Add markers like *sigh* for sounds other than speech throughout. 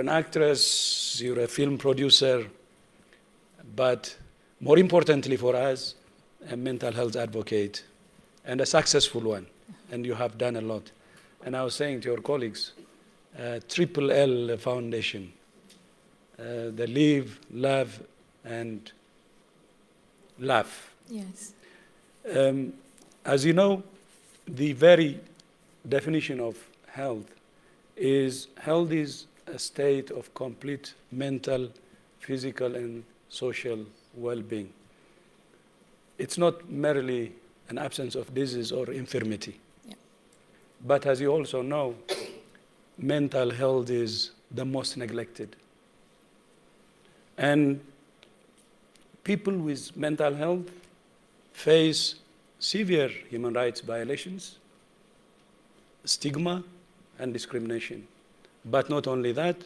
an actress, you're a film producer, but more importantly for us, a mental health advocate and a successful one. And you have done a lot. And I was saying to your colleagues, uh, Triple L Foundation, uh, the Live, Love, and Laugh. Yes. Um, as you know, the very definition of health is health is a state of complete mental, physical, and social well being. It's not merely an absence of disease or infirmity. Yeah. But as you also know, mental health is the most neglected. And people with mental health face severe human rights violations, stigma, and discrimination. But not only that,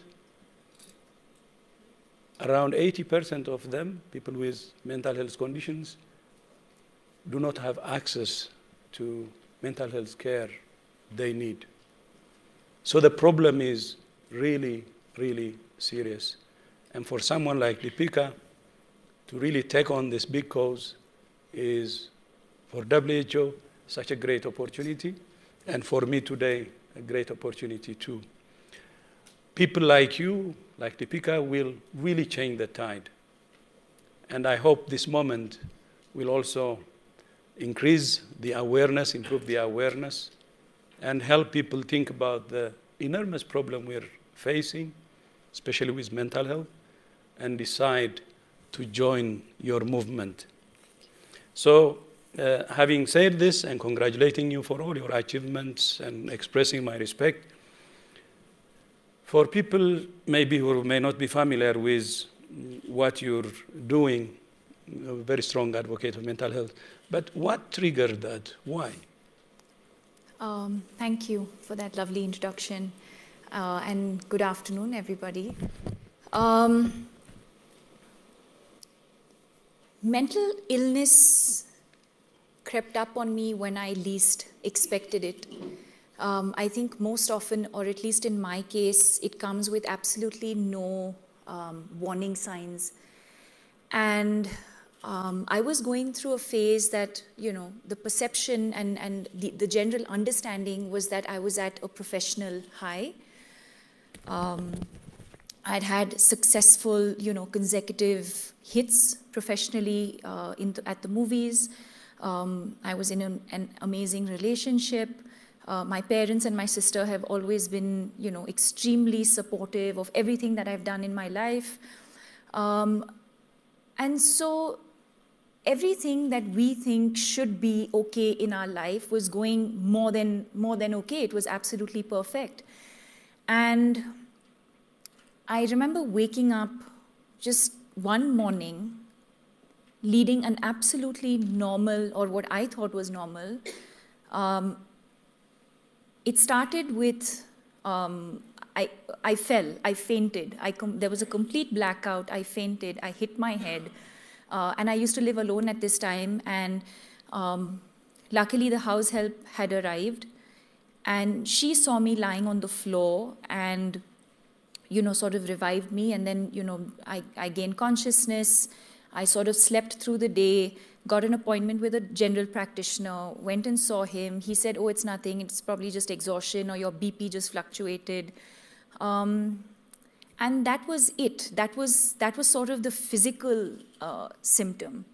around 80% of them, people with mental health conditions, do not have access to mental health care they need. So the problem is really, really serious. And for someone like Deepika to really take on this big cause is for WHO such a great opportunity, and for me today, a great opportunity too. People like you, like Deepika, will really change the tide. And I hope this moment will also increase the awareness, improve the awareness, and help people think about the enormous problem we're facing, especially with mental health, and decide to join your movement. So, uh, having said this and congratulating you for all your achievements and expressing my respect, for people maybe who may not be familiar with what you're doing, a very strong advocate of mental health, but what triggered that? Why? Um, thank you for that lovely introduction. Uh, and good afternoon, everybody. Um, mental illness crept up on me when I least expected it. Um, I think most often, or at least in my case, it comes with absolutely no um, warning signs. And um, I was going through a phase that, you know, the perception and, and the, the general understanding was that I was at a professional high. Um, I'd had successful, you know, consecutive hits professionally uh, in at the movies. Um, I was in an, an amazing relationship. Uh, my parents and my sister have always been, you know, extremely supportive of everything that I've done in my life. Um, and so everything that we think should be okay in our life was going more than more than okay. It was absolutely perfect. And I remember waking up just one morning leading an absolutely normal, or what I thought was normal. Um, it started with um, I, I fell, I fainted. I there was a complete blackout. I fainted. I hit my head. Uh, and I used to live alone at this time. And um, luckily, the house help had arrived. And she saw me lying on the floor and, you know, sort of revived me. And then, you know, I, I gained consciousness. I sort of slept through the day, got an appointment with a general practitioner, went and saw him. He said, Oh, it's nothing. It's probably just exhaustion or your BP just fluctuated. Um, and that was it. That was, that was sort of the physical uh, symptom.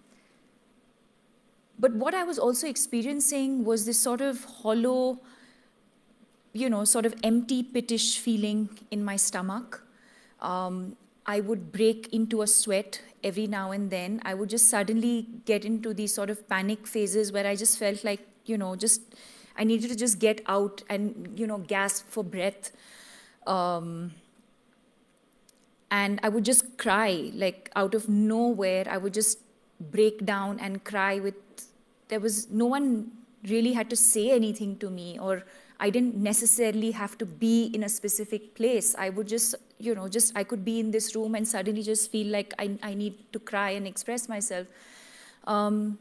But what I was also experiencing was this sort of hollow, you know, sort of empty, pittish feeling in my stomach. Um, I would break into a sweat every now and then. I would just suddenly get into these sort of panic phases where I just felt like, you know, just I needed to just get out and, you know, gasp for breath. Um, and I would just cry, like out of nowhere. I would just break down and cry with, there was no one really had to say anything to me or I didn't necessarily have to be in a specific place. I would just, you know, just I could be in this room and suddenly just feel like I, I need to cry and express myself. Um,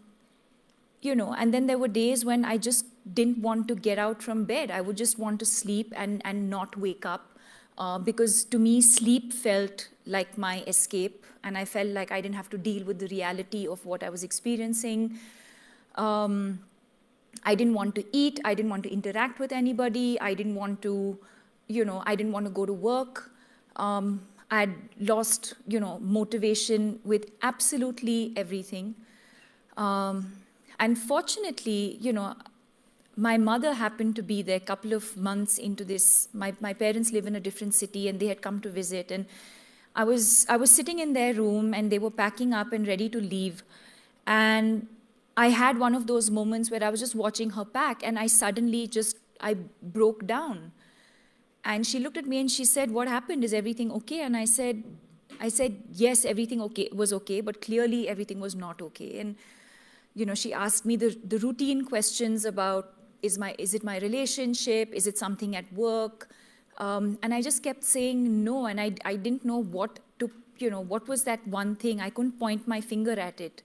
you know, and then there were days when I just didn't want to get out from bed. I would just want to sleep and, and not wake up. uh, because to me, sleep felt like my escape, and I felt like I didn't have to deal with the reality of what I was experiencing. Um, I didn't want to eat, I didn't want to interact with anybody, I didn't want to, you know, I didn't want to go to work. Um, I'd lost, you know, motivation with absolutely everything. Um, and fortunately, you know, my mother happened to be there a couple of months into this. My, my parents live in a different city and they had come to visit. And I was, I was sitting in their room and they were packing up and ready to leave. And I had one of those moments where I was just watching her pack and I suddenly just, I broke down. And she looked at me and she said, What happened? Is everything okay? And I said, I said, Yes, everything okay was okay, but clearly everything was not okay. And you know, she asked me the, the routine questions about is my is it my relationship? Is it something at work? Um, and I just kept saying no, and I, I didn't know what to, you know, what was that one thing? I couldn't point my finger at it.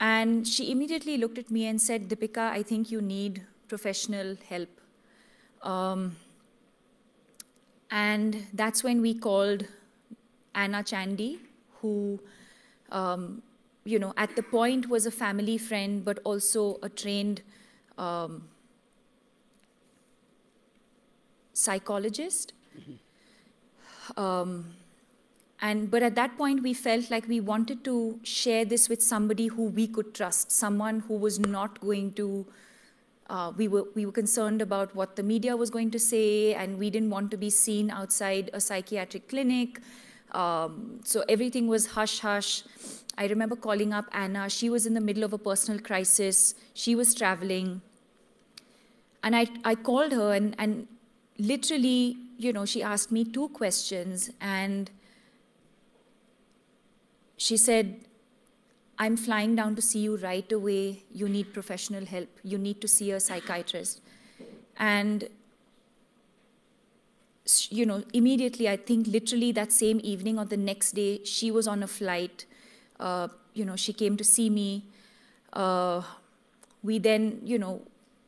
And she immediately looked at me and said, Deepika, I think you need professional help. Um, and that's when we called Anna Chandy, who, um, you know, at the point was a family friend, but also a trained um, psychologist. Um, and but at that point, we felt like we wanted to share this with somebody who we could trust, someone who was not going to. Uh, we were we were concerned about what the media was going to say, and we didn't want to be seen outside a psychiatric clinic. Um, so everything was hush hush. I remember calling up Anna. She was in the middle of a personal crisis. She was traveling. And I, I called her, and, and literally, you know, she asked me two questions. And she said, I'm flying down to see you right away. You need professional help. You need to see a psychiatrist. And you know, immediately, I think literally that same evening or the next day, she was on a flight. Uh, you know, she came to see me. Uh, we then, you know,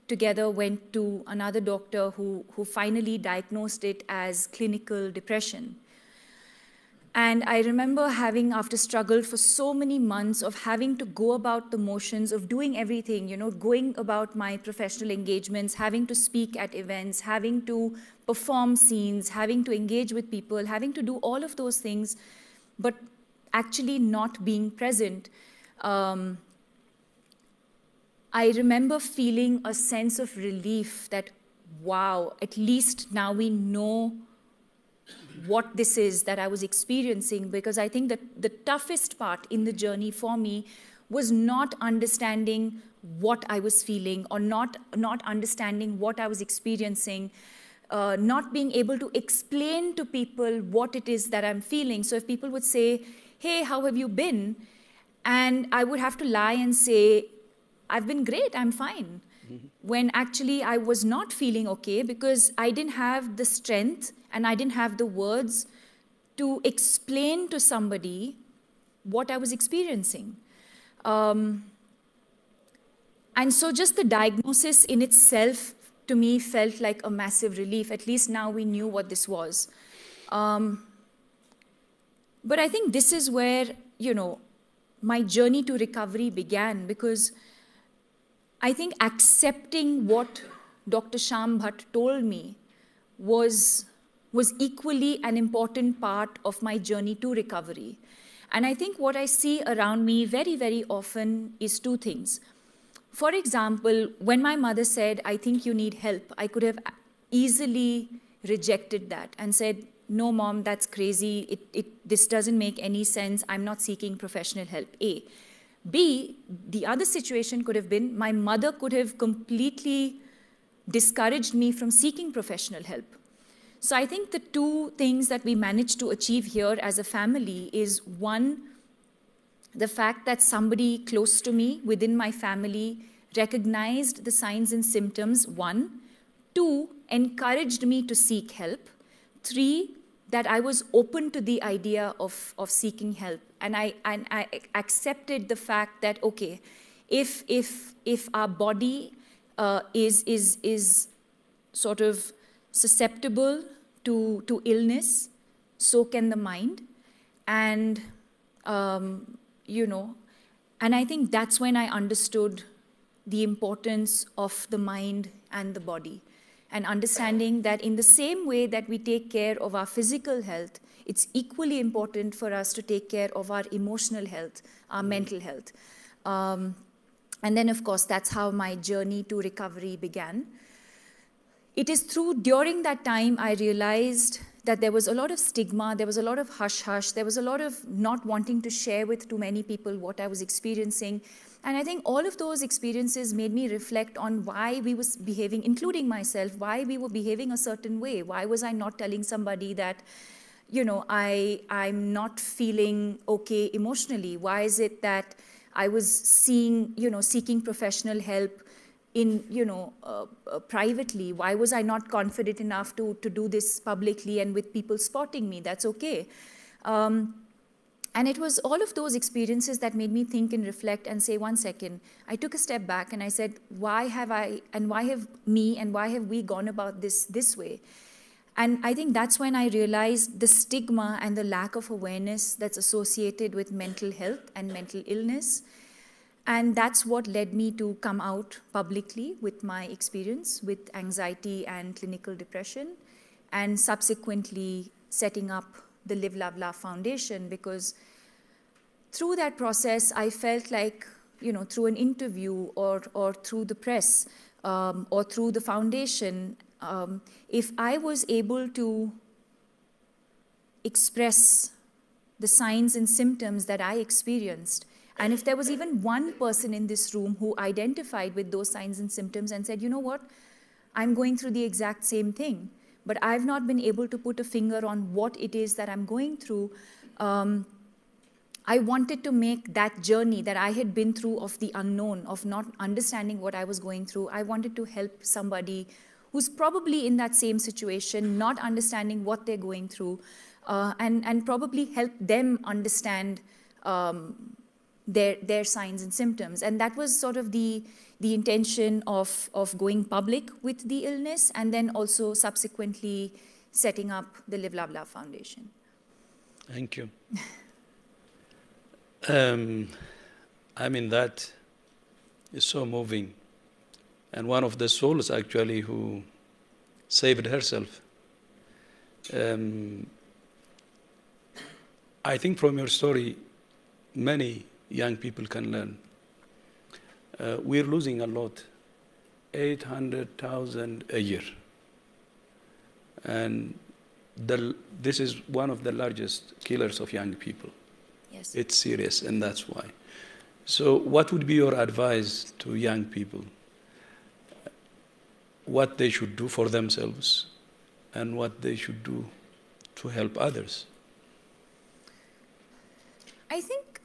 together went to another doctor who, who finally diagnosed it as clinical depression. And I remember having, after struggle for so many months of having to go about the motions of doing everything, you know, going about my professional engagements, having to speak at events, having to perform scenes, having to engage with people, having to do all of those things, but actually not being present. Um, I remember feeling a sense of relief that, wow, at least now we know what this is that I was experiencing because I think that the toughest part in the journey for me was not understanding what I was feeling or not, not understanding what I was experiencing, uh, not being able to explain to people what it is that I'm feeling. So if people would say, Hey, how have you been? And I would have to lie and say, I've been great, I'm fine. When actually I was not feeling okay because I didn't have the strength and I didn't have the words to explain to somebody what I was experiencing. Um, and so, just the diagnosis in itself to me felt like a massive relief. At least now we knew what this was. Um, but I think this is where, you know, my journey to recovery began because I think accepting what Dr. Shyam Bhat told me was was equally an important part of my journey to recovery. And I think what I see around me very, very often is two things. For example, when my mother said, I think you need help, I could have easily rejected that and said, No, mom, that's crazy. It, it, this doesn't make any sense. I'm not seeking professional help. A. B, the other situation could have been my mother could have completely discouraged me from seeking professional help so I think the two things that we managed to achieve here as a family is one, the fact that somebody close to me within my family recognized the signs and symptoms, one. Two, encouraged me to seek help. Three, that I was open to the idea of, of seeking help. And I, and I accepted the fact that, okay, if, if, if our body uh, is, is, is sort of susceptible to, to illness, so can the mind. And, um, you know, and I think that's when I understood the importance of the mind and the body. And understanding that in the same way that we take care of our physical health, it's equally important for us to take care of our emotional health, our mental health. Um, and then, of course, that's how my journey to recovery began. It is through during that time I realized that there was a lot of stigma, there was a lot of hush hush, there was a lot of not wanting to share with too many people what I was experiencing. And I think all of those experiences made me reflect on why we was behaving, including myself, why we were behaving a certain way. Why was I not telling somebody that, you know, I I'm not feeling okay emotionally? Why is it that I was seeing, you know, seeking professional help in, you know, uh, uh, privately? Why was I not confident enough to, to do this publicly and with people spotting me? That's okay. Um, and it was all of those experiences that made me think and reflect and say, one second, I took a step back and I said, why have I, and why have me, and why have we gone about this this way? And I think that's when I realized the stigma and the lack of awareness that's associated with mental health and mental illness. And that's what led me to come out publicly with my experience with anxiety and clinical depression, and subsequently setting up the Live, Love, Laugh Foundation because through that process, I felt like, you know, through an interview or, or through the press um, or through the foundation, um, if I was able to express the signs and symptoms that I experienced, and if there was even one person in this room who identified with those signs and symptoms and said, you know what, I'm going through the exact same thing, but I've not been able to put a finger on what it is that I'm going through. Um, I wanted to make that journey that I had been through of the unknown, of not understanding what I was going through, I wanted to help somebody who's probably in that same situation, not understanding what they're going through, uh, and, and probably help them understand um, their, their signs and symptoms. And that was sort of the, the intention of, of going public with the illness and then also subsequently setting up the Live, Love, Love Foundation. Thank you. *laughs* um, I mean, that is so moving. And one of the souls actually who saved herself. Um, I think from your story, many young people can learn. Uh, we're losing a lot 800,000 a year. And the, this is one of the largest killers of young people. Yes. It's serious, and that's why. So, what would be your advice to young people? What they should do for themselves and what they should do to help others? I think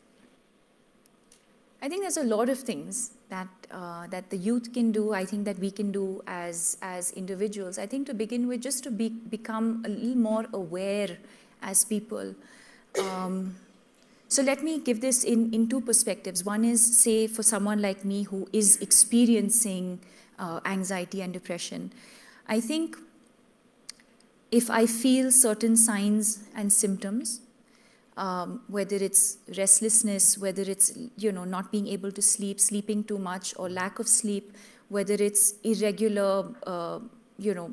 I think there's a lot of things that uh, that the youth can do. I think that we can do as as individuals. I think to begin with, just to be, become a little more aware as people. Um, so let me give this in, in two perspectives. One is, say, for someone like me who is experiencing uh, anxiety and depression. I think if I feel certain signs and symptoms, um, whether it's restlessness, whether it's you know not being able to sleep, sleeping too much, or lack of sleep, whether it's irregular, uh, you know,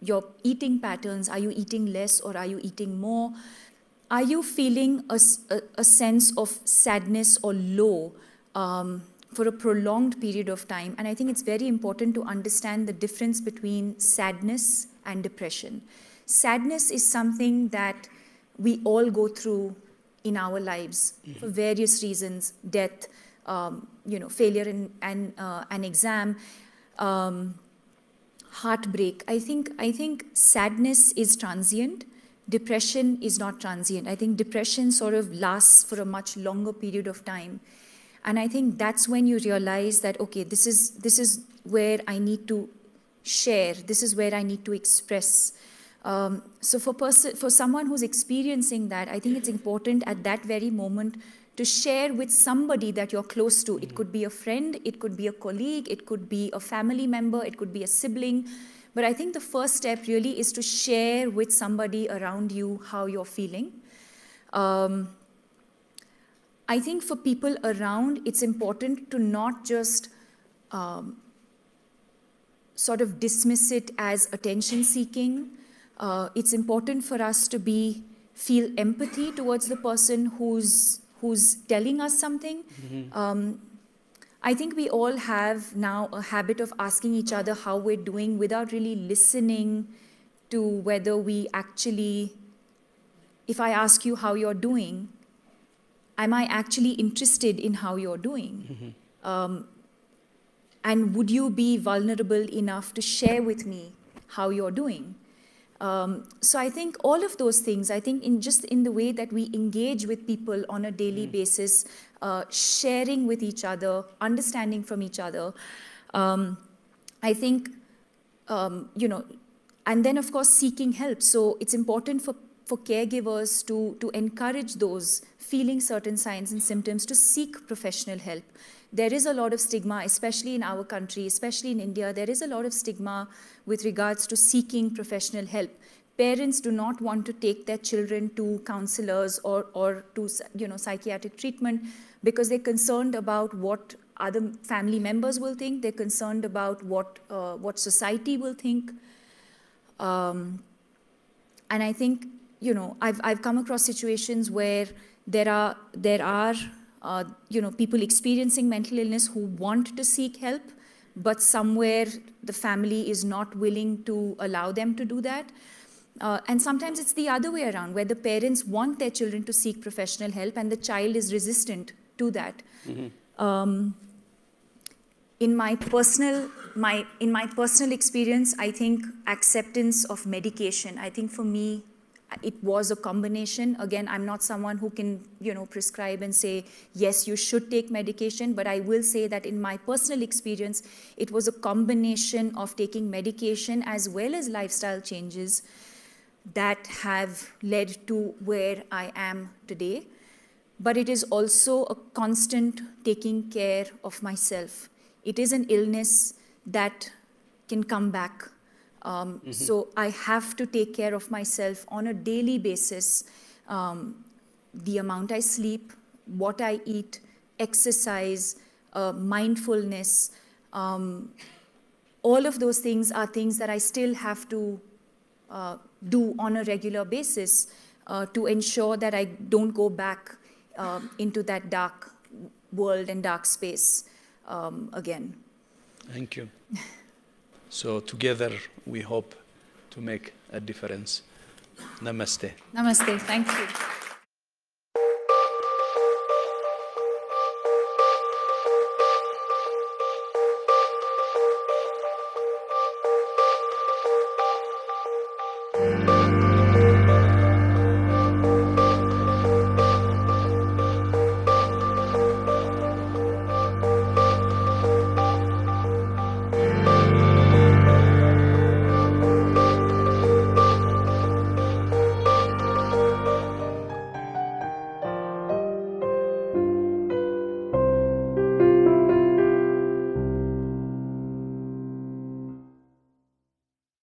your eating patterns. Are you eating less or are you eating more? Are you feeling a, a, a sense of sadness or low um, for a prolonged period of time? And I think it's very important to understand the difference between sadness and depression. Sadness is something that we all go through in our lives mm-hmm. for various reasons death, um, you know, failure in an, uh, an exam. Um, heartbreak i think i think sadness is transient depression is not transient. I think depression sort of lasts for a much longer period of time. And I think that's when you realize that, okay, this is, this is where I need to share, this is where I need to express. Um, so for, pers- for someone who's experiencing that, I think it's important at that very moment to share with somebody that you're close to. It could be a friend, it could be a colleague, it could be a family member, it could be a sibling, But I think the first step really is to share with somebody around you how you're feeling. Um, I think for people around, it's important to not just um, sort of dismiss it as attention seeking. Uh, it's important for us to be feel empathy towards the person who's who's telling us something. Um, I think we all have now a habit of asking each other how we're doing without really listening to whether we actually, if I ask you how you're doing, am I actually interested in how you're doing? Um, and would you be vulnerable enough to share with me how you're doing? Um, so I think all of those things, I think in just in the way that we engage with people on a daily basis, uh, sharing with each other, understanding from each other, um, I think, um, you know, and then of course seeking help. So it's important for, for caregivers to, to encourage those feeling certain signs and symptoms to seek professional help. There is a lot of stigma, especially in our country, especially in India, there is a lot of stigma with regards to seeking professional help. Parents do not want to take their children to counselors or, or to you know, psychiatric treatment because they're concerned about what other family members will think, they're concerned about what, uh, what society will think. Um, and I think, you know, I've, I've come across situations where there are, there are uh, you know, people experiencing mental illness who want to seek help, but somewhere the family is not willing to allow them to do that. Uh, and sometimes it's the other way around, where the parents want their children to seek professional help and the child is resistant to that. Um, in my personal my in my personal experience i think acceptance of medication i think for me it was a combination. Again i'm not someone who can you know prescribe and say yes you should take medication but i will say that in my personal experience it was a combination of taking medication as well as lifestyle changes that have led to where i am today. But it is also a constant taking care of myself. It is an illness that can come back. Um, So I have to take care of myself on a daily basis. Um, the amount I sleep, what I eat, exercise, uh, mindfulness, um, all of those things are things that I still have to uh, do on a regular basis uh, to ensure that I don't go back um, into that dark world and dark space um, again. Thank you. *laughs* So together we hope to make a difference. Namaste. Namaste. Thank you.